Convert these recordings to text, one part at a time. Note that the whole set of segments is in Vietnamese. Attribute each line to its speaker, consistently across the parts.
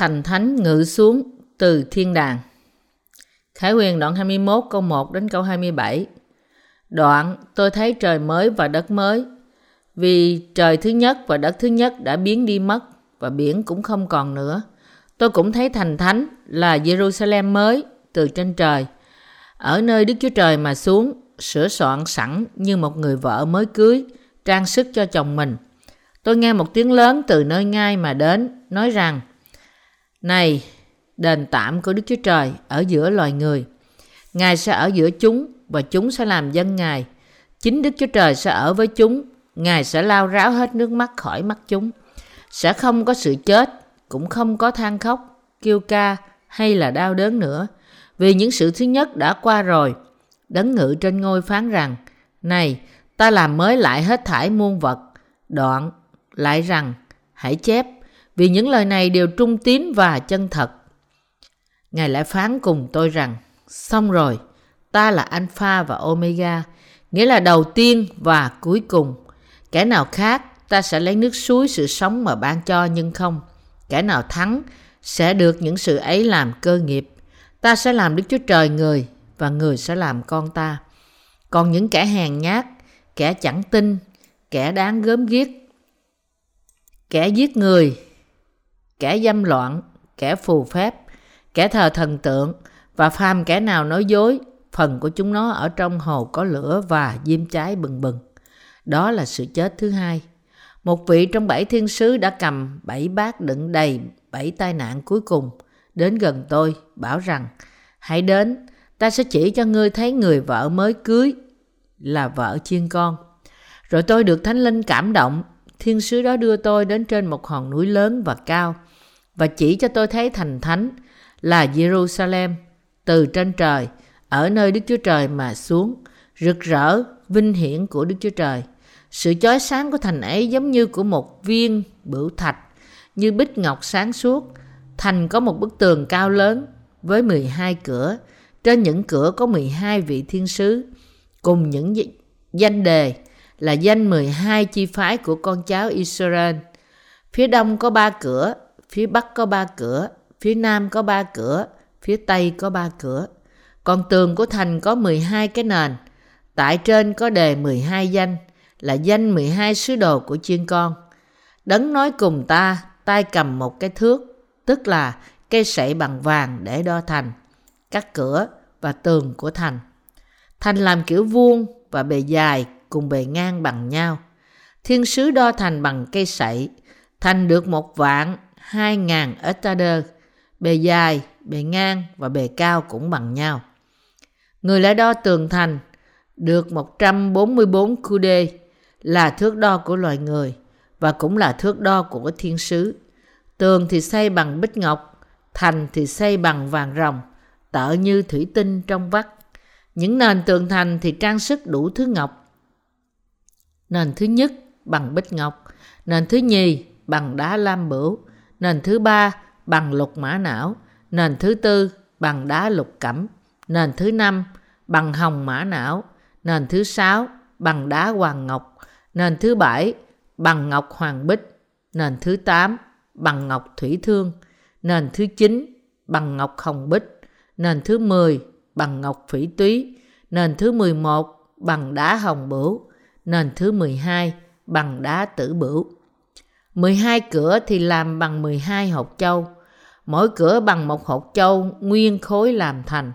Speaker 1: Thành thánh ngự xuống từ thiên đàng. Khải huyền đoạn 21 câu 1 đến câu 27. Đoạn tôi thấy trời mới và đất mới. Vì trời thứ nhất và đất thứ nhất đã biến đi mất và biển cũng không còn nữa. Tôi cũng thấy thành thánh là Jerusalem mới từ trên trời. Ở nơi Đức Chúa Trời mà xuống, sửa soạn sẵn như một người vợ mới cưới, trang sức cho chồng mình. Tôi nghe một tiếng lớn từ nơi ngai mà đến, nói rằng, này, đền tạm của Đức Chúa Trời ở giữa loài người. Ngài sẽ ở giữa chúng và chúng sẽ làm dân Ngài. Chính Đức Chúa Trời sẽ ở với chúng. Ngài sẽ lao ráo hết nước mắt khỏi mắt chúng. Sẽ không có sự chết, cũng không có than khóc, kêu ca hay là đau đớn nữa. Vì những sự thứ nhất đã qua rồi. Đấng ngự trên ngôi phán rằng, Này, ta làm mới lại hết thải muôn vật. Đoạn lại rằng, hãy chép, vì những lời này đều trung tín và chân thật. Ngài lại phán cùng tôi rằng, xong rồi, ta là Alpha và Omega, nghĩa là đầu tiên và cuối cùng. Kẻ nào khác, ta sẽ lấy nước suối sự sống mà ban cho nhưng không. Kẻ nào thắng, sẽ được những sự ấy làm cơ nghiệp. Ta sẽ làm Đức Chúa Trời người và người sẽ làm con ta. Còn những kẻ hèn nhát, kẻ chẳng tin, kẻ đáng gớm ghiếc, kẻ giết người, kẻ dâm loạn, kẻ phù phép, kẻ thờ thần tượng và phàm kẻ nào nói dối, phần của chúng nó ở trong hồ có lửa và diêm cháy bừng bừng. Đó là sự chết thứ hai. Một vị trong bảy thiên sứ đã cầm bảy bát đựng đầy bảy tai nạn cuối cùng đến gần tôi bảo rằng hãy đến ta sẽ chỉ cho ngươi thấy người vợ mới cưới là vợ chiên con rồi tôi được thánh linh cảm động thiên sứ đó đưa tôi đến trên một hòn núi lớn và cao và chỉ cho tôi thấy thành thánh là Jerusalem từ trên trời ở nơi Đức Chúa Trời mà xuống rực rỡ vinh hiển của Đức Chúa Trời. Sự chói sáng của thành ấy giống như của một viên bửu thạch như bích ngọc sáng suốt. Thành có một bức tường cao lớn với 12 cửa trên những cửa có 12 vị thiên sứ. Cùng những danh đề là danh 12 chi phái của con cháu Israel. Phía đông có ba cửa, phía bắc có ba cửa, phía nam có ba cửa, phía tây có ba cửa. Còn tường của thành có 12 cái nền. Tại trên có đề 12 danh, là danh 12 sứ đồ của chiên con. Đấng nói cùng ta, tay cầm một cái thước, tức là cây sậy bằng vàng để đo thành, các cửa và tường của thành. Thành làm kiểu vuông và bề dài cùng bề ngang bằng nhau. Thiên sứ đo thành bằng cây sậy, thành được một vạn hai ngàn estader, bề dài, bề ngang và bề cao cũng bằng nhau. Người lại đo tường thành được 144 cu đê là thước đo của loài người và cũng là thước đo của thiên sứ. Tường thì xây bằng bích ngọc, thành thì xây bằng vàng rồng, tợ như thủy tinh trong vắt. Những nền tường thành thì trang sức đủ thứ ngọc. Nền thứ nhất bằng bích ngọc, nền thứ nhì bằng đá lam bửu, nền thứ ba bằng lục mã não, nền thứ tư bằng đá lục cẩm, nền thứ năm bằng hồng mã não, nền thứ sáu bằng đá hoàng ngọc, nền thứ bảy bằng ngọc hoàng bích, nền thứ tám bằng ngọc thủy thương, nền thứ chín bằng ngọc hồng bích, nền thứ mười bằng ngọc phỉ túy, nền thứ mười một bằng đá hồng bửu, nền thứ mười hai bằng đá tử bửu mười hai cửa thì làm bằng mười hai hột châu, mỗi cửa bằng một hột châu nguyên khối làm thành.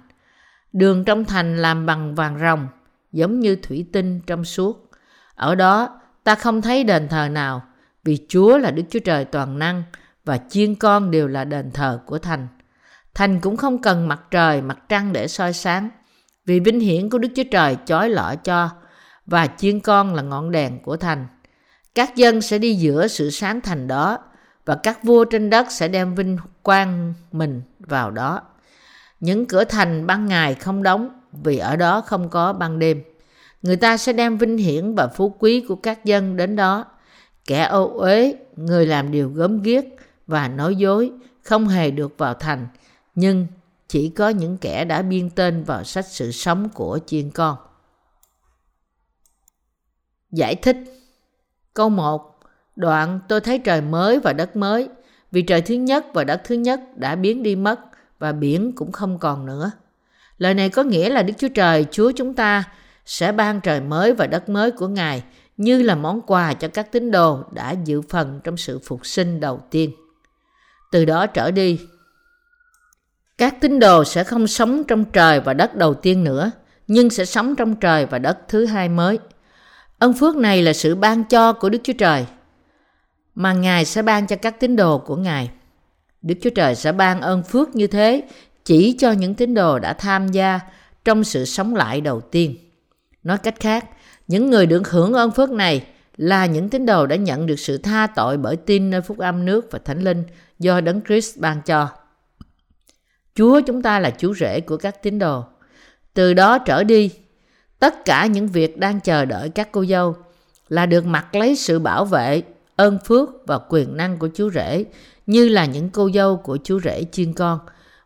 Speaker 1: Đường trong thành làm bằng vàng rồng, giống như thủy tinh trong suốt. Ở đó ta không thấy đền thờ nào, vì Chúa là Đức Chúa Trời toàn năng và chiên con đều là đền thờ của thành. Thành cũng không cần mặt trời, mặt trăng để soi sáng, vì vinh hiển của Đức Chúa Trời chói lọi cho, và chiên con là ngọn đèn của thành. Các dân sẽ đi giữa sự sáng thành đó, và các vua trên đất sẽ đem vinh quang mình vào đó. Những cửa thành ban ngày không đóng, vì ở đó không có ban đêm. Người ta sẽ đem vinh hiển và phú quý của các dân đến đó. Kẻ ô uế, người làm điều gớm ghiếc và nói dối không hề được vào thành, nhưng chỉ có những kẻ đã biên tên vào sách sự sống của chiên con. Giải thích Câu 1 Đoạn tôi thấy trời mới và đất mới, vì trời thứ nhất và đất thứ nhất đã biến đi mất và biển cũng không còn nữa. Lời này có nghĩa là Đức Chúa Trời, Chúa chúng ta sẽ ban trời mới và đất mới của Ngài như là món quà cho các tín đồ đã dự phần trong sự phục sinh đầu tiên. Từ đó trở đi, các tín đồ sẽ không sống trong trời và đất đầu tiên nữa, nhưng sẽ sống trong trời và đất thứ hai mới. Ân phước này là sự ban cho của Đức Chúa Trời, mà Ngài sẽ ban cho các tín đồ của Ngài. Đức Chúa Trời sẽ ban ơn phước như thế chỉ cho những tín đồ đã tham gia trong sự sống lại đầu tiên. Nói cách khác, những người được hưởng ơn phước này là những tín đồ đã nhận được sự tha tội bởi tin nơi phúc âm nước và thánh linh do Đấng Christ ban cho. Chúa chúng ta là chú rể của các tín đồ. Từ đó trở đi, tất cả những việc đang chờ đợi các cô dâu là được mặc lấy sự bảo vệ, ơn phước và quyền năng của chú rể như là những cô dâu của chú rể chiên con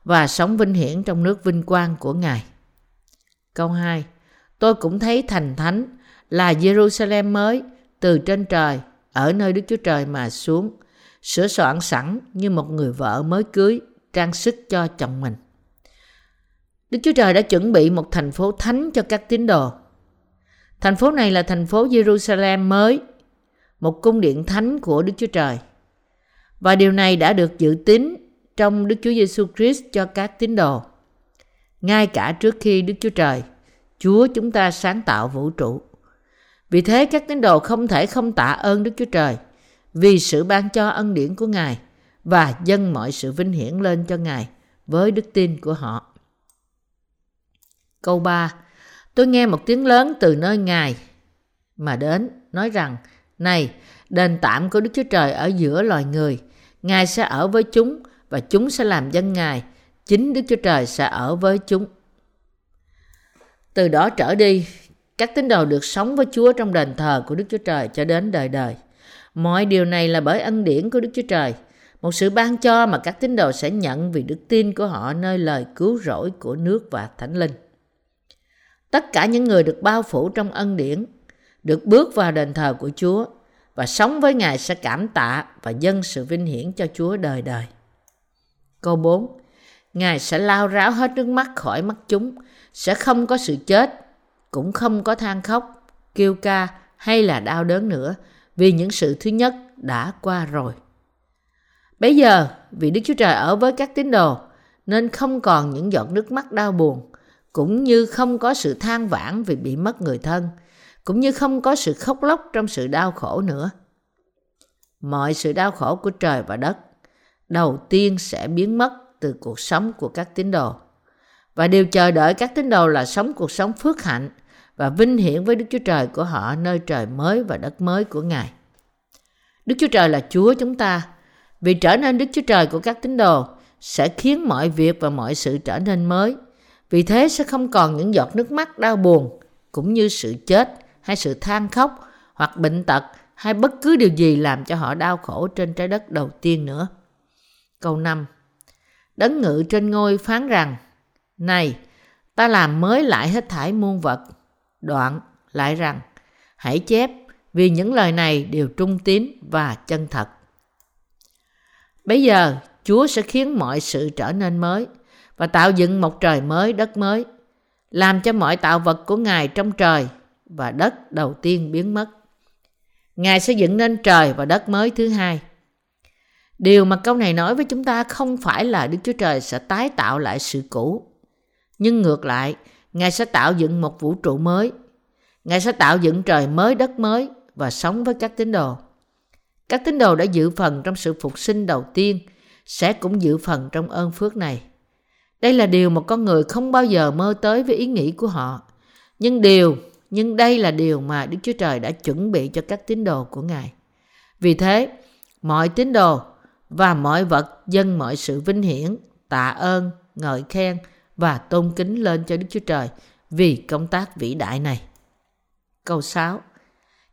Speaker 1: và sống vinh hiển trong nước vinh quang của Ngài. Câu 2. Tôi cũng thấy thành thánh là Jerusalem mới từ trên trời ở nơi Đức Chúa Trời mà xuống, sửa soạn sẵn như một người vợ mới cưới trang sức cho chồng mình. Đức Chúa Trời đã chuẩn bị một thành phố thánh cho các tín đồ. Thành phố này là thành phố Jerusalem mới, một cung điện thánh của Đức Chúa Trời. Và điều này đã được dự tính trong Đức Chúa Giêsu Christ cho các tín đồ. Ngay cả trước khi Đức Chúa Trời, Chúa chúng ta sáng tạo vũ trụ. Vì thế các tín đồ không thể không tạ ơn Đức Chúa Trời vì sự ban cho ân điển của Ngài và dâng mọi sự vinh hiển lên cho Ngài với đức tin của họ. Câu 3. Tôi nghe một tiếng lớn từ nơi Ngài mà đến nói rằng Này, đền tạm của Đức Chúa Trời ở giữa loài người. Ngài sẽ ở với chúng và chúng sẽ làm dân Ngài. Chính Đức Chúa Trời sẽ ở với chúng. Từ đó trở đi, các tín đồ được sống với Chúa trong đền thờ của Đức Chúa Trời cho đến đời đời. Mọi điều này là bởi ân điển của Đức Chúa Trời, một sự ban cho mà các tín đồ sẽ nhận vì đức tin của họ nơi lời cứu rỗi của nước và Thánh Linh. Tất cả những người được bao phủ trong ân điển, được bước vào đền thờ của Chúa và sống với Ngài sẽ cảm tạ và dâng sự vinh hiển cho Chúa đời đời. Câu 4 Ngài sẽ lao ráo hết nước mắt khỏi mắt chúng, sẽ không có sự chết, cũng không có than khóc, kêu ca hay là đau đớn nữa, vì những sự thứ nhất đã qua rồi. Bây giờ, vì Đức Chúa Trời ở với các tín đồ, nên không còn những giọt nước mắt đau buồn, cũng như không có sự than vãn vì bị mất người thân, cũng như không có sự khóc lóc trong sự đau khổ nữa. Mọi sự đau khổ của trời và đất đầu tiên sẽ biến mất từ cuộc sống của các tín đồ. Và điều chờ đợi các tín đồ là sống cuộc sống phước hạnh và vinh hiển với Đức Chúa Trời của họ nơi trời mới và đất mới của Ngài. Đức Chúa Trời là Chúa chúng ta. Vì trở nên Đức Chúa Trời của các tín đồ sẽ khiến mọi việc và mọi sự trở nên mới. Vì thế sẽ không còn những giọt nước mắt đau buồn, cũng như sự chết hay sự than khóc hoặc bệnh tật hay bất cứ điều gì làm cho họ đau khổ trên trái đất đầu tiên nữa. Câu 5 Đấng ngự trên ngôi phán rằng Này, ta làm mới lại hết thải muôn vật. Đoạn lại rằng Hãy chép vì những lời này đều trung tín và chân thật. Bây giờ, Chúa sẽ khiến mọi sự trở nên mới và tạo dựng một trời mới, đất mới, làm cho mọi tạo vật của Ngài trong trời và đất đầu tiên biến mất. Ngài sẽ dựng nên trời và đất mới thứ hai. Điều mà câu này nói với chúng ta không phải là Đức Chúa Trời sẽ tái tạo lại sự cũ. Nhưng ngược lại, Ngài sẽ tạo dựng một vũ trụ mới. Ngài sẽ tạo dựng trời mới đất mới và sống với các tín đồ. Các tín đồ đã dự phần trong sự phục sinh đầu tiên, sẽ cũng dự phần trong ơn phước này. Đây là điều mà con người không bao giờ mơ tới với ý nghĩ của họ. Nhưng điều, nhưng đây là điều mà Đức Chúa Trời đã chuẩn bị cho các tín đồ của Ngài. Vì thế, mọi tín đồ và mọi vật dân mọi sự vinh hiển, tạ ơn, ngợi khen và tôn kính lên cho Đức Chúa Trời vì công tác vĩ đại này. Câu 6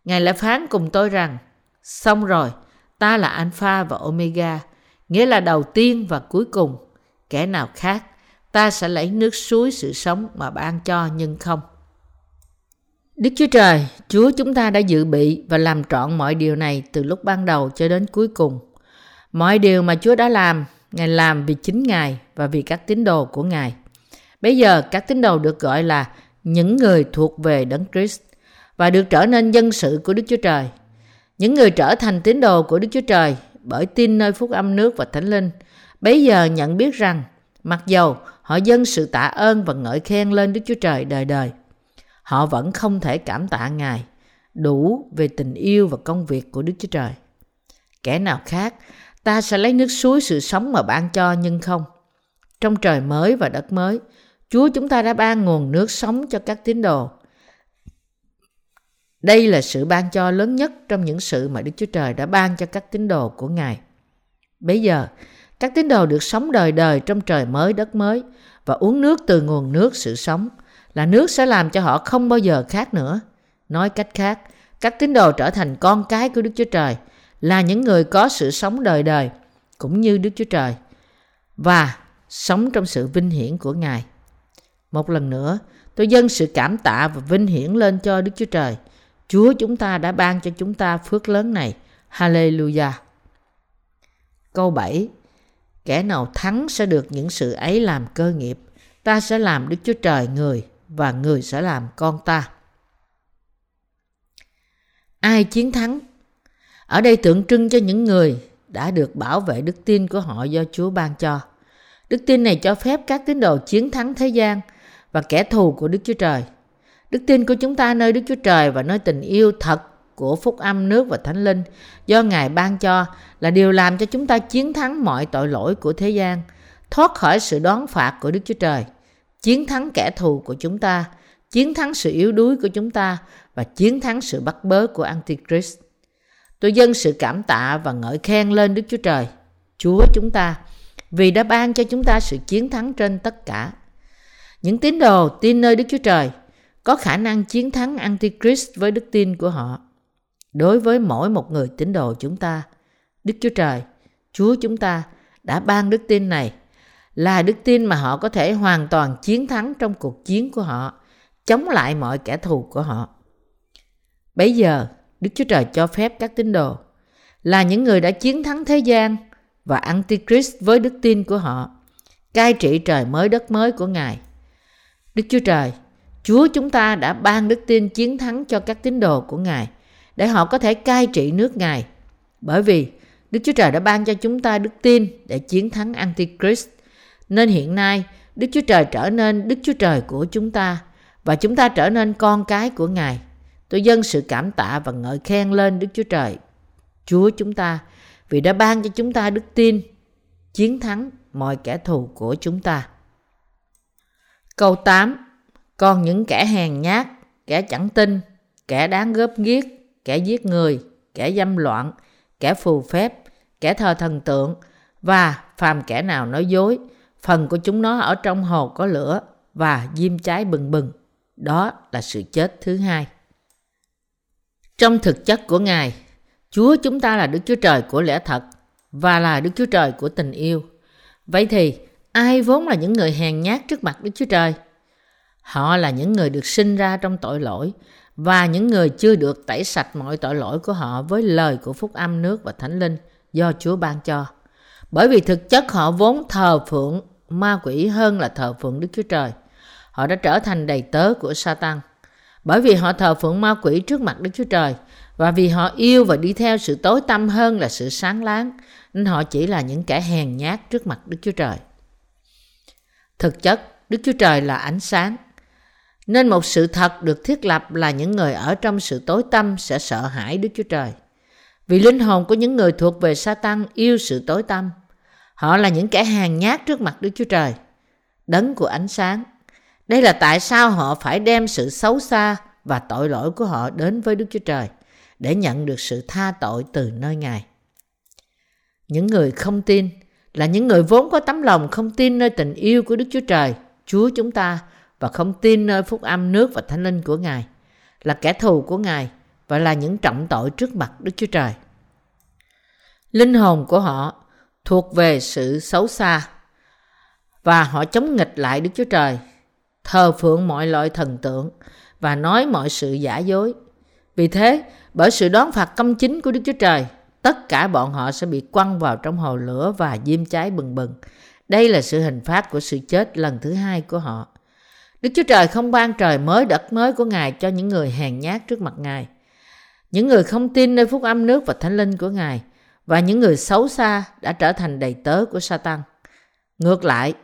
Speaker 1: Ngài lại phán cùng tôi rằng Xong rồi, ta là Alpha và Omega, nghĩa là đầu tiên và cuối cùng. Kẻ nào khác, ta sẽ lấy nước suối sự sống mà ban cho nhưng không. Đức Chúa Trời, Chúa chúng ta đã dự bị và làm trọn mọi điều này từ lúc ban đầu cho đến cuối cùng. Mọi điều mà Chúa đã làm, Ngài làm vì chính Ngài và vì các tín đồ của Ngài. Bây giờ các tín đồ được gọi là những người thuộc về Đấng Christ và được trở nên dân sự của Đức Chúa Trời. Những người trở thành tín đồ của Đức Chúa Trời bởi tin nơi phúc âm nước và thánh linh, bây giờ nhận biết rằng mặc dầu họ dâng sự tạ ơn và ngợi khen lên Đức Chúa Trời đời đời, họ vẫn không thể cảm tạ Ngài đủ về tình yêu và công việc của Đức Chúa Trời. Kẻ nào khác, ta sẽ lấy nước suối sự sống mà ban cho nhưng không. Trong trời mới và đất mới, Chúa chúng ta đã ban nguồn nước sống cho các tín đồ. Đây là sự ban cho lớn nhất trong những sự mà Đức Chúa Trời đã ban cho các tín đồ của Ngài. Bây giờ, các tín đồ được sống đời đời trong trời mới đất mới và uống nước từ nguồn nước sự sống là nước sẽ làm cho họ không bao giờ khác nữa. Nói cách khác, các tín đồ trở thành con cái của Đức Chúa Trời là những người có sự sống đời đời cũng như Đức Chúa Trời và sống trong sự vinh hiển của Ngài. Một lần nữa, tôi dâng sự cảm tạ và vinh hiển lên cho Đức Chúa Trời. Chúa chúng ta đã ban cho chúng ta phước lớn này. Hallelujah. Câu 7 Kẻ nào thắng sẽ được những sự ấy làm cơ nghiệp. Ta sẽ làm Đức Chúa Trời người, và người sẽ làm con ta. Ai chiến thắng? Ở đây tượng trưng cho những người đã được bảo vệ đức tin của họ do Chúa ban cho. Đức tin này cho phép các tín đồ chiến thắng thế gian và kẻ thù của Đức Chúa Trời. Đức tin của chúng ta nơi Đức Chúa Trời và nơi tình yêu thật của phúc âm nước và thánh linh do Ngài ban cho là điều làm cho chúng ta chiến thắng mọi tội lỗi của thế gian, thoát khỏi sự đón phạt của Đức Chúa Trời, chiến thắng kẻ thù của chúng ta, chiến thắng sự yếu đuối của chúng ta và chiến thắng sự bắt bớ của Antichrist. Tôi dâng sự cảm tạ và ngợi khen lên Đức Chúa Trời, Chúa chúng ta, vì đã ban cho chúng ta sự chiến thắng trên tất cả. Những tín đồ tin nơi Đức Chúa Trời có khả năng chiến thắng Antichrist với đức tin của họ. Đối với mỗi một người tín đồ chúng ta, Đức Chúa Trời, Chúa chúng ta đã ban đức tin này là đức tin mà họ có thể hoàn toàn chiến thắng trong cuộc chiến của họ, chống lại mọi kẻ thù của họ. Bây giờ, Đức Chúa Trời cho phép các tín đồ là những người đã chiến thắng thế gian và Antichrist với đức tin của họ, cai trị trời mới đất mới của Ngài. Đức Chúa Trời, Chúa chúng ta đã ban đức tin chiến thắng cho các tín đồ của Ngài để họ có thể cai trị nước Ngài. Bởi vì Đức Chúa Trời đã ban cho chúng ta đức tin để chiến thắng Antichrist. Nên hiện nay, Đức Chúa Trời trở nên Đức Chúa Trời của chúng ta và chúng ta trở nên con cái của Ngài. Tôi dâng sự cảm tạ và ngợi khen lên Đức Chúa Trời, Chúa chúng ta, vì đã ban cho chúng ta đức tin, chiến thắng mọi kẻ thù của chúng ta. Câu 8 Còn những kẻ hèn nhát, kẻ chẳng tin, kẻ đáng góp ghiếc, kẻ giết người, kẻ dâm loạn, kẻ phù phép, kẻ thờ thần tượng và phàm kẻ nào nói dối, phần của chúng nó ở trong hồ có lửa và diêm cháy bừng bừng. Đó là sự chết thứ hai. Trong thực chất của Ngài, Chúa chúng ta là Đức Chúa Trời của lẽ thật và là Đức Chúa Trời của tình yêu. Vậy thì ai vốn là những người hèn nhát trước mặt Đức Chúa Trời? Họ là những người được sinh ra trong tội lỗi và những người chưa được tẩy sạch mọi tội lỗi của họ với lời của phúc âm nước và thánh linh do Chúa ban cho. Bởi vì thực chất họ vốn thờ phượng ma quỷ hơn là thờ phượng Đức Chúa Trời. Họ đã trở thành đầy tớ của Satan. Bởi vì họ thờ phượng ma quỷ trước mặt Đức Chúa Trời và vì họ yêu và đi theo sự tối tâm hơn là sự sáng láng nên họ chỉ là những kẻ hèn nhát trước mặt Đức Chúa Trời. Thực chất, Đức Chúa Trời là ánh sáng. Nên một sự thật được thiết lập là những người ở trong sự tối tâm sẽ sợ hãi Đức Chúa Trời. Vì linh hồn của những người thuộc về Satan yêu sự tối tâm. Họ là những kẻ hàng nhát trước mặt Đức Chúa Trời. Đấng của ánh sáng đây là tại sao họ phải đem sự xấu xa và tội lỗi của họ đến với Đức Chúa Trời để nhận được sự tha tội từ nơi Ngài. Những người không tin là những người vốn có tấm lòng không tin nơi tình yêu của Đức Chúa Trời, Chúa chúng ta và không tin nơi phúc âm nước và thánh linh của Ngài, là kẻ thù của Ngài và là những trọng tội trước mặt Đức Chúa Trời. Linh hồn của họ thuộc về sự xấu xa và họ chống nghịch lại Đức Chúa Trời thờ phượng mọi loại thần tượng và nói mọi sự giả dối. Vì thế, bởi sự đón phạt công chính của Đức Chúa Trời, tất cả bọn họ sẽ bị quăng vào trong hồ lửa và diêm cháy bừng bừng. Đây là sự hình phạt của sự chết lần thứ hai của họ. Đức Chúa Trời không ban trời mới đất mới của Ngài cho những người hèn nhát trước mặt Ngài. Những người không tin nơi phúc âm nước và thánh linh của Ngài và những người xấu xa đã trở thành đầy tớ của Satan. Ngược lại,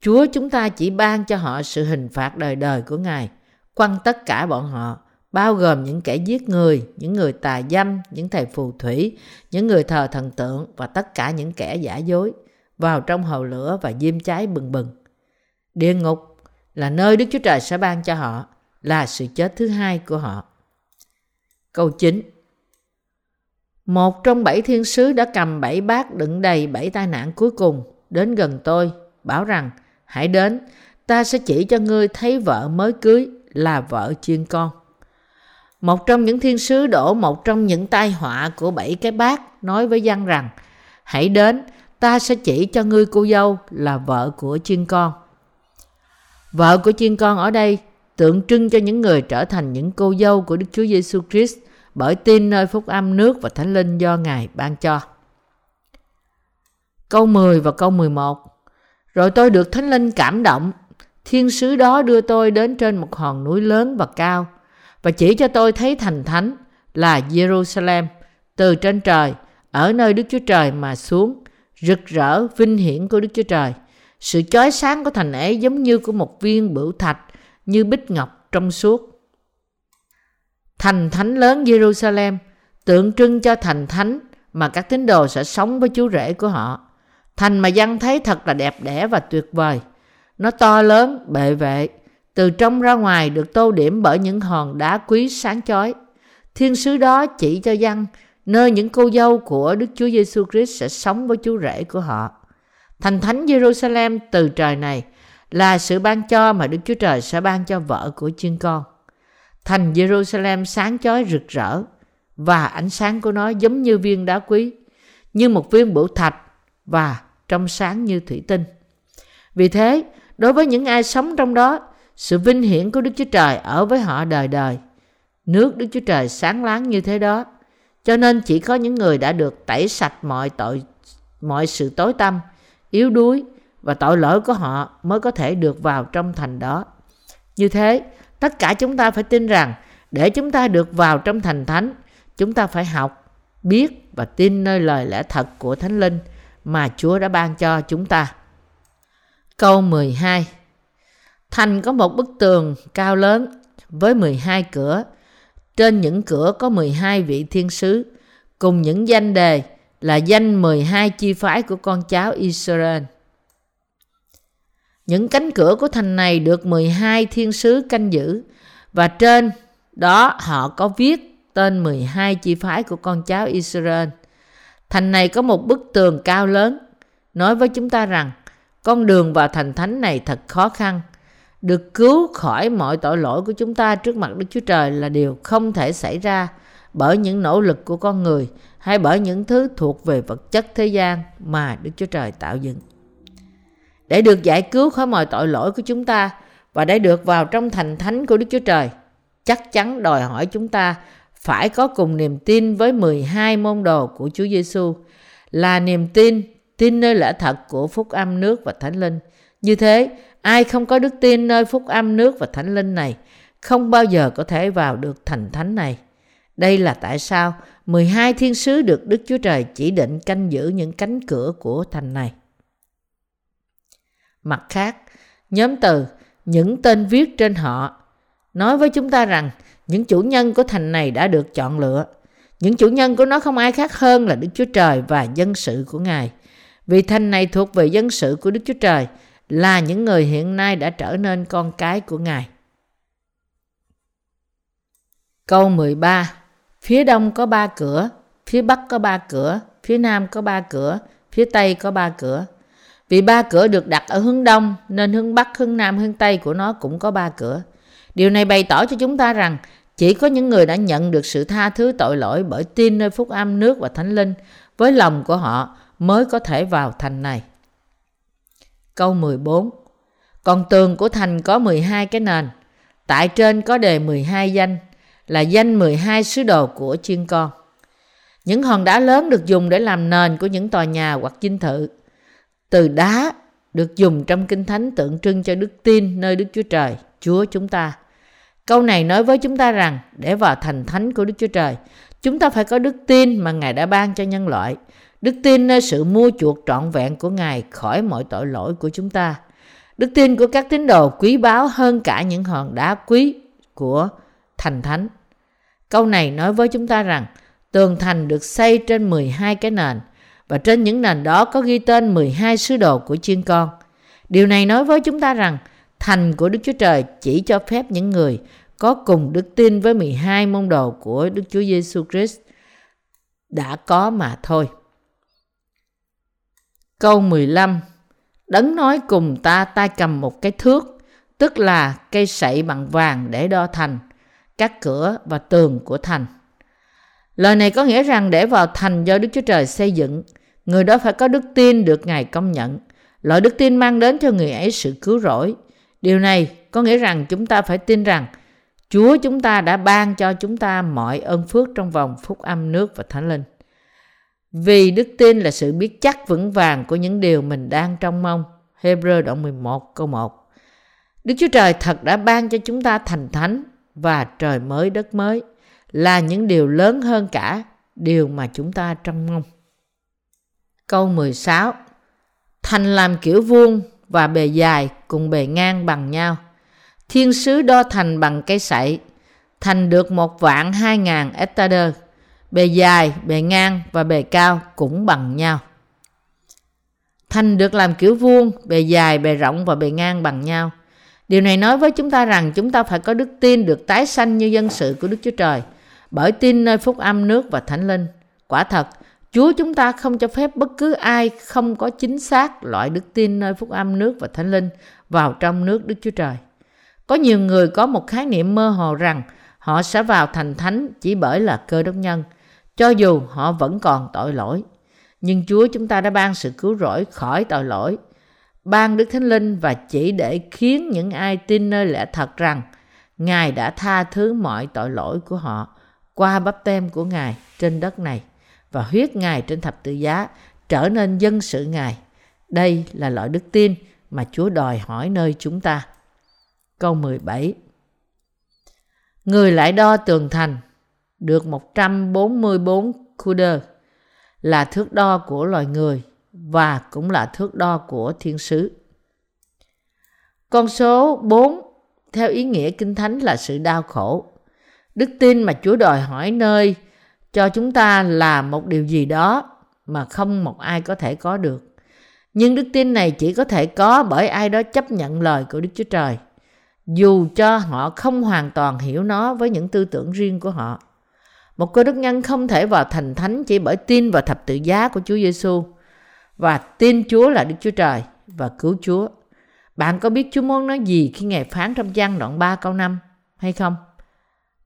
Speaker 1: Chúa chúng ta chỉ ban cho họ sự hình phạt đời đời của Ngài, quăng tất cả bọn họ, bao gồm những kẻ giết người, những người tà dâm, những thầy phù thủy, những người thờ thần tượng và tất cả những kẻ giả dối, vào trong hầu lửa và diêm cháy bừng bừng. Địa ngục là nơi Đức Chúa Trời sẽ ban cho họ, là sự chết thứ hai của họ. Câu 9 Một trong bảy thiên sứ đã cầm bảy bát đựng đầy bảy tai nạn cuối cùng đến gần tôi, bảo rằng Hãy đến, ta sẽ chỉ cho ngươi thấy vợ mới cưới là vợ chiên con. Một trong những thiên sứ đổ một trong những tai họa của bảy cái bát nói với dân rằng Hãy đến, ta sẽ chỉ cho ngươi cô dâu là vợ của chiên con. Vợ của chiên con ở đây tượng trưng cho những người trở thành những cô dâu của Đức Chúa Giêsu Christ bởi tin nơi phúc âm nước và thánh linh do Ngài ban cho. Câu 10 và câu 11 Rồi tôi được thánh linh cảm động. Thiên sứ đó đưa tôi đến trên một hòn núi lớn và cao và chỉ cho tôi thấy thành thánh là Jerusalem từ trên trời, ở nơi Đức Chúa Trời mà xuống, rực rỡ vinh hiển của Đức Chúa Trời. Sự chói sáng của thành ấy giống như của một viên bửu thạch như bích ngọc trong suốt. Thành thánh lớn Jerusalem tượng trưng cho thành thánh mà các tín đồ sẽ sống với chú rể của họ. Thành mà dân thấy thật là đẹp đẽ và tuyệt vời. Nó to lớn, bệ vệ, từ trong ra ngoài được tô điểm bởi những hòn đá quý sáng chói. Thiên sứ đó chỉ cho dân nơi những cô dâu của Đức Chúa Giêsu Christ sẽ sống với chú rể của họ. Thành thánh Jerusalem từ trời này là sự ban cho mà Đức Chúa Trời sẽ ban cho vợ của chiên con. Thành Jerusalem sáng chói rực rỡ và ánh sáng của nó giống như viên đá quý, như một viên bửu thạch và trong sáng như thủy tinh. Vì thế, đối với những ai sống trong đó, sự vinh hiển của Đức Chúa Trời ở với họ đời đời. Nước Đức Chúa Trời sáng láng như thế đó. Cho nên chỉ có những người đã được tẩy sạch mọi tội, mọi sự tối tăm, yếu đuối và tội lỗi của họ mới có thể được vào trong thành đó. Như thế, tất cả chúng ta phải tin rằng để chúng ta được vào trong thành thánh, chúng ta phải học, biết và tin nơi lời lẽ thật của Thánh Linh mà Chúa đã ban cho chúng ta. Câu 12 Thành có một bức tường cao lớn với 12 cửa. Trên những cửa có 12 vị thiên sứ cùng những danh đề là danh 12 chi phái của con cháu Israel. Những cánh cửa của thành này được 12 thiên sứ canh giữ, và trên đó họ có viết tên 12 chi phái của con cháu Israel. Thành này có một bức tường cao lớn, nói với chúng ta rằng, con đường vào thành thánh này thật khó khăn. Được cứu khỏi mọi tội lỗi của chúng ta trước mặt Đức Chúa Trời là điều không thể xảy ra bởi những nỗ lực của con người hay bởi những thứ thuộc về vật chất thế gian mà Đức Chúa Trời tạo dựng để được giải cứu khỏi mọi tội lỗi của chúng ta và để được vào trong thành thánh của Đức Chúa Trời. Chắc chắn đòi hỏi chúng ta phải có cùng niềm tin với 12 môn đồ của Chúa Giêsu là niềm tin, tin nơi lẽ thật của phúc âm nước và thánh linh. Như thế, ai không có đức tin nơi phúc âm nước và thánh linh này không bao giờ có thể vào được thành thánh này. Đây là tại sao 12 thiên sứ được Đức Chúa Trời chỉ định canh giữ những cánh cửa của thành này. Mặt khác, nhóm từ những tên viết trên họ nói với chúng ta rằng những chủ nhân của thành này đã được chọn lựa. Những chủ nhân của nó không ai khác hơn là Đức Chúa Trời và dân sự của Ngài. Vì thành này thuộc về dân sự của Đức Chúa Trời là những người hiện nay đã trở nên con cái của Ngài. Câu 13 Phía đông có ba cửa, phía bắc có ba cửa, phía nam có ba cửa, phía tây có ba cửa. Vì ba cửa được đặt ở hướng đông nên hướng bắc, hướng nam, hướng tây của nó cũng có ba cửa. Điều này bày tỏ cho chúng ta rằng chỉ có những người đã nhận được sự tha thứ tội lỗi bởi tin nơi phúc âm nước và thánh linh với lòng của họ mới có thể vào thành này. Câu 14 Còn tường của thành có 12 cái nền. Tại trên có đề 12 danh là danh 12 sứ đồ của chiên con. Những hòn đá lớn được dùng để làm nền của những tòa nhà hoặc dinh thự. Từ đá được dùng trong Kinh Thánh tượng trưng cho đức tin nơi Đức Chúa Trời, Chúa chúng ta. Câu này nói với chúng ta rằng để vào thành thánh của Đức Chúa Trời, chúng ta phải có đức tin mà Ngài đã ban cho nhân loại. Đức tin nơi sự mua chuộc trọn vẹn của Ngài khỏi mọi tội lỗi của chúng ta. Đức tin của các tín đồ quý báu hơn cả những hòn đá quý của thành thánh. Câu này nói với chúng ta rằng tường thành được xây trên 12 cái nền và trên những nền đó có ghi tên 12 sứ đồ của chiên con. Điều này nói với chúng ta rằng thành của Đức Chúa Trời chỉ cho phép những người có cùng đức tin với 12 môn đồ của Đức Chúa Giêsu Christ đã có mà thôi. Câu 15 Đấng nói cùng ta tay cầm một cái thước, tức là cây sậy bằng vàng để đo thành, các cửa và tường của thành. Lời này có nghĩa rằng để vào thành do Đức Chúa Trời xây dựng, người đó phải có đức tin được Ngài công nhận. Loại đức tin mang đến cho người ấy sự cứu rỗi. Điều này có nghĩa rằng chúng ta phải tin rằng Chúa chúng ta đã ban cho chúng ta mọi ơn phước trong vòng phúc âm nước và thánh linh. Vì đức tin là sự biết chắc vững vàng của những điều mình đang trông mong. Hebrew đoạn 11 câu 1 Đức Chúa Trời thật đã ban cho chúng ta thành thánh và trời mới đất mới là những điều lớn hơn cả điều mà chúng ta trông mong. Câu 16 Thành làm kiểu vuông và bề dài cùng bề ngang bằng nhau. Thiên sứ đo thành bằng cây sậy, thành được một vạn hai ngàn hectare bề dài, bề ngang và bề cao cũng bằng nhau. Thành được làm kiểu vuông, bề dài, bề rộng và bề ngang bằng nhau. Điều này nói với chúng ta rằng chúng ta phải có đức tin được tái sanh như dân sự của Đức Chúa Trời, bởi tin nơi phúc âm nước và thánh linh. Quả thật, Chúa chúng ta không cho phép bất cứ ai không có chính xác loại đức tin nơi phúc âm nước và thánh linh vào trong nước Đức Chúa Trời. Có nhiều người có một khái niệm mơ hồ rằng họ sẽ vào thành thánh chỉ bởi là cơ đốc nhân, cho dù họ vẫn còn tội lỗi. Nhưng Chúa chúng ta đã ban sự cứu rỗi khỏi tội lỗi, ban Đức Thánh Linh và chỉ để khiến những ai tin nơi lẽ thật rằng Ngài đã tha thứ mọi tội lỗi của họ qua bắp tem của Ngài trên đất này và huyết Ngài trên thập tự giá trở nên dân sự Ngài. Đây là loại đức tin mà Chúa đòi hỏi nơi chúng ta. Câu 17 Người lại đo tường thành được 144 kuder là thước đo của loài người và cũng là thước đo của thiên sứ. Con số 4 theo ý nghĩa kinh thánh là sự đau khổ. Đức tin mà Chúa đòi hỏi nơi cho chúng ta là một điều gì đó mà không một ai có thể có được. Nhưng đức tin này chỉ có thể có bởi ai đó chấp nhận lời của Đức Chúa Trời, dù cho họ không hoàn toàn hiểu nó với những tư tưởng riêng của họ. Một cơ đốc nhân không thể vào thành thánh chỉ bởi tin vào thập tự giá của Chúa Giêsu và tin Chúa là Đức Chúa Trời và cứu Chúa. Bạn có biết Chúa muốn nói gì khi Ngài phán trong văn đoạn 3 câu 5 hay không?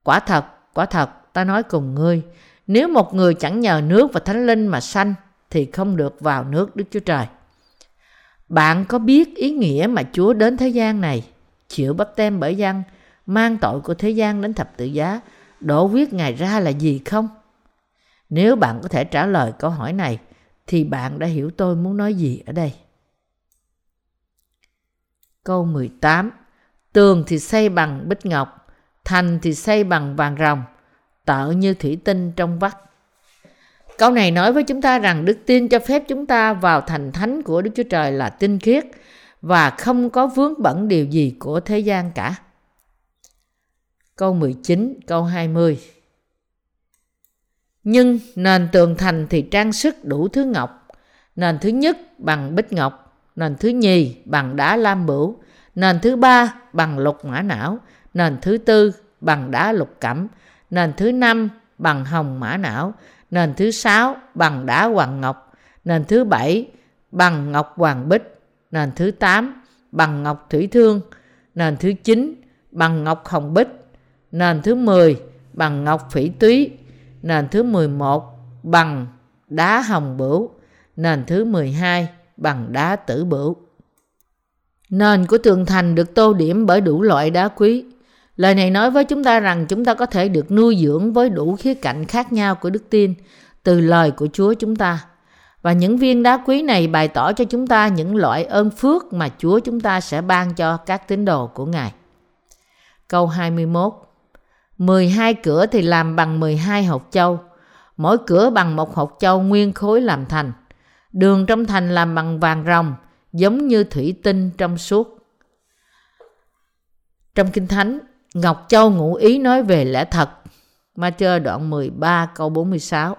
Speaker 1: Quả thật, quả thật, ta nói cùng ngươi, nếu một người chẳng nhờ nước và thánh linh mà sanh thì không được vào nước Đức Chúa Trời. Bạn có biết ý nghĩa mà Chúa đến thế gian này, chịu bắp tem bởi dân, mang tội của thế gian đến thập tự giá đổ huyết Ngài ra là gì không? Nếu bạn có thể trả lời câu hỏi này, thì bạn đã hiểu tôi muốn nói gì ở đây. Câu 18 Tường thì xây bằng bích ngọc, thành thì xây bằng vàng rồng, tợ như thủy tinh trong vắt. Câu này nói với chúng ta rằng đức tin cho phép chúng ta vào thành thánh của Đức Chúa Trời là tinh khiết và không có vướng bẩn điều gì của thế gian cả. Câu 19, câu 20 nhưng nền tường thành thì trang sức đủ thứ ngọc. Nền thứ nhất bằng bích ngọc, nền thứ nhì bằng đá lam bửu, nền thứ ba bằng lục mã não, nền thứ tư bằng đá lục cẩm, nền thứ năm bằng hồng mã não, nền thứ sáu bằng đá hoàng ngọc, nền thứ bảy bằng ngọc hoàng bích, nền thứ tám bằng ngọc thủy thương, nền thứ chín bằng ngọc hồng bích, nền thứ 10 bằng ngọc phỉ túy, nền thứ 11 bằng đá hồng bửu, nền thứ 12 bằng đá tử bửu. Nền của tường thành được tô điểm bởi đủ loại đá quý. Lời này nói với chúng ta rằng chúng ta có thể được nuôi dưỡng với đủ khía cạnh khác nhau của đức tin, từ lời của Chúa chúng ta. Và những viên đá quý này bày tỏ cho chúng ta những loại ơn phước mà Chúa chúng ta sẽ ban cho các tín đồ của Ngài. Câu 21 12 cửa thì làm bằng 12 hột châu, mỗi cửa bằng một hột châu nguyên khối làm thành. Đường trong thành làm bằng vàng rồng, giống như thủy tinh trong suốt. Trong Kinh Thánh, Ngọc Châu ngụ ý nói về lẽ thật. Matthew đoạn 13 câu 46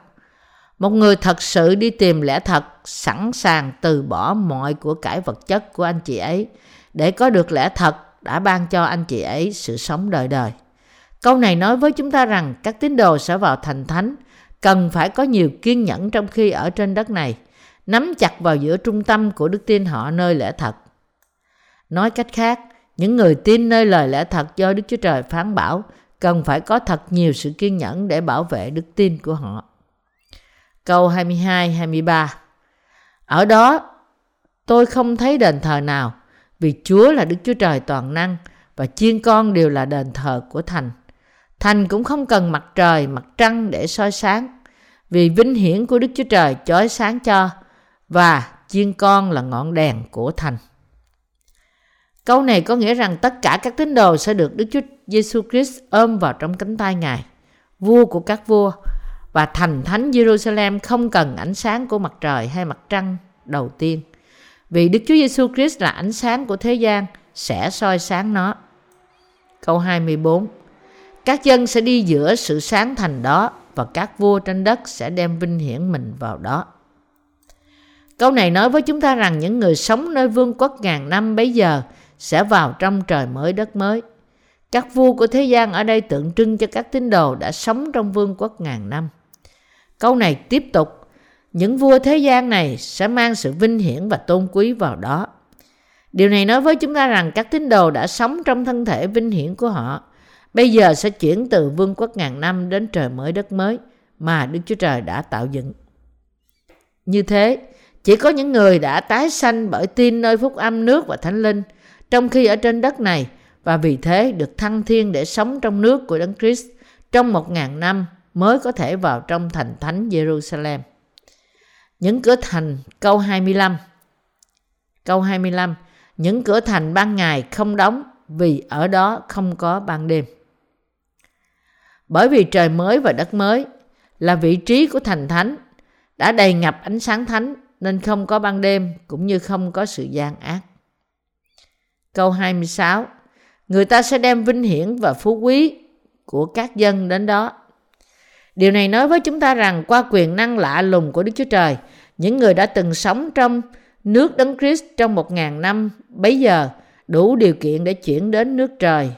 Speaker 1: Một người thật sự đi tìm lẽ thật, sẵn sàng từ bỏ mọi của cải vật chất của anh chị ấy để có được lẽ thật đã ban cho anh chị ấy sự sống đời đời. Câu này nói với chúng ta rằng các tín đồ sẽ vào thành thánh cần phải có nhiều kiên nhẫn trong khi ở trên đất này, nắm chặt vào giữa trung tâm của đức tin họ nơi lẽ thật. Nói cách khác, những người tin nơi lời lẽ thật do Đức Chúa Trời phán bảo cần phải có thật nhiều sự kiên nhẫn để bảo vệ đức tin của họ. Câu 22-23 Ở đó, tôi không thấy đền thờ nào, vì Chúa là Đức Chúa Trời toàn năng và chiên con đều là đền thờ của thành. Thành cũng không cần mặt trời, mặt trăng để soi sáng, vì vinh hiển của Đức Chúa Trời chói sáng cho và chiên con là ngọn đèn của thành. Câu này có nghĩa rằng tất cả các tín đồ sẽ được Đức Chúa Giêsu Christ ôm vào trong cánh tay Ngài, vua của các vua, và thành thánh Jerusalem không cần ánh sáng của mặt trời hay mặt trăng đầu tiên. Vì Đức Chúa Giêsu Christ là ánh sáng của thế gian, sẽ soi sáng nó. Câu 24 các dân sẽ đi giữa sự sáng thành đó và các vua trên đất sẽ đem vinh hiển mình vào đó. Câu này nói với chúng ta rằng những người sống nơi vương quốc ngàn năm bấy giờ sẽ vào trong trời mới đất mới. Các vua của thế gian ở đây tượng trưng cho các tín đồ đã sống trong vương quốc ngàn năm. Câu này tiếp tục, những vua thế gian này sẽ mang sự vinh hiển và tôn quý vào đó. Điều này nói với chúng ta rằng các tín đồ đã sống trong thân thể vinh hiển của họ, bây giờ sẽ chuyển từ vương quốc ngàn năm đến trời mới đất mới mà Đức Chúa Trời đã tạo dựng. Như thế, chỉ có những người đã tái sanh bởi tin nơi phúc âm nước và thánh linh – trong khi ở trên đất này và vì thế được thăng thiên để sống trong nước của Đấng Christ trong một ngàn năm mới có thể vào trong thành thánh Jerusalem. Những cửa thành câu 25 Câu 25 Những cửa thành ban ngày không đóng vì ở đó không có ban đêm. Bởi vì trời mới và đất mới là vị trí của thành thánh đã đầy ngập ánh sáng thánh nên không có ban đêm cũng như không có sự gian ác. Câu 26 Người ta sẽ đem vinh hiển và phú quý của các dân đến đó. Điều này nói với chúng ta rằng qua quyền năng lạ lùng của Đức Chúa Trời, những người đã từng sống trong nước Đấng Christ trong một ngàn năm bấy giờ đủ điều kiện để chuyển đến nước trời,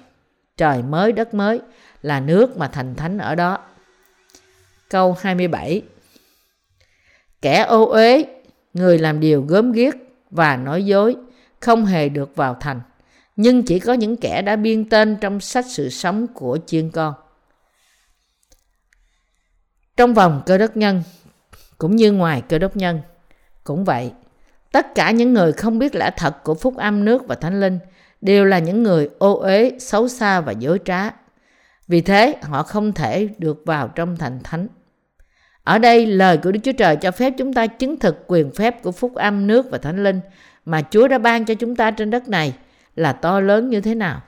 Speaker 1: trời mới đất mới là nước mà thành thánh ở đó. Câu 27 Kẻ ô uế, người làm điều gớm ghiếc và nói dối, không hề được vào thành, nhưng chỉ có những kẻ đã biên tên trong sách sự sống của chiên con. Trong vòng cơ đốc nhân, cũng như ngoài cơ đốc nhân, cũng vậy, tất cả những người không biết lẽ thật của phúc âm nước và thánh linh đều là những người ô uế, xấu xa và dối trá. Vì thế, họ không thể được vào trong thành thánh. Ở đây, lời của Đức Chúa Trời cho phép chúng ta chứng thực quyền phép của phúc âm nước và thánh linh mà Chúa đã ban cho chúng ta trên đất này là to lớn như thế nào.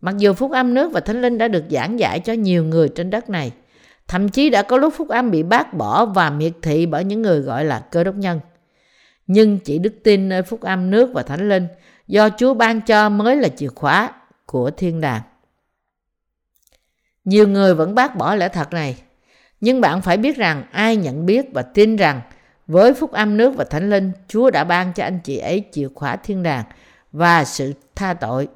Speaker 1: Mặc dù phúc âm nước và thánh linh đã được giảng giải cho nhiều người trên đất này, thậm chí đã có lúc phúc âm bị bác bỏ và miệt thị bởi những người gọi là cơ đốc nhân. Nhưng chỉ đức tin nơi phúc âm nước và thánh linh do Chúa ban cho mới là chìa khóa của thiên đàng. Nhiều người vẫn bác bỏ lẽ thật này, nhưng bạn phải biết rằng ai nhận biết và tin rằng với phúc âm nước và thánh linh, Chúa đã ban cho anh chị ấy chìa khóa thiên đàng và sự tha tội,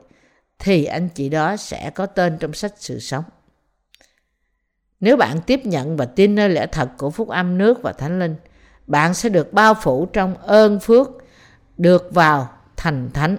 Speaker 1: thì anh chị đó sẽ có tên trong sách sự sống. Nếu bạn tiếp nhận và tin nơi lẽ thật của phúc âm nước và thánh linh, bạn sẽ được bao phủ trong ơn phước, được vào thành thánh.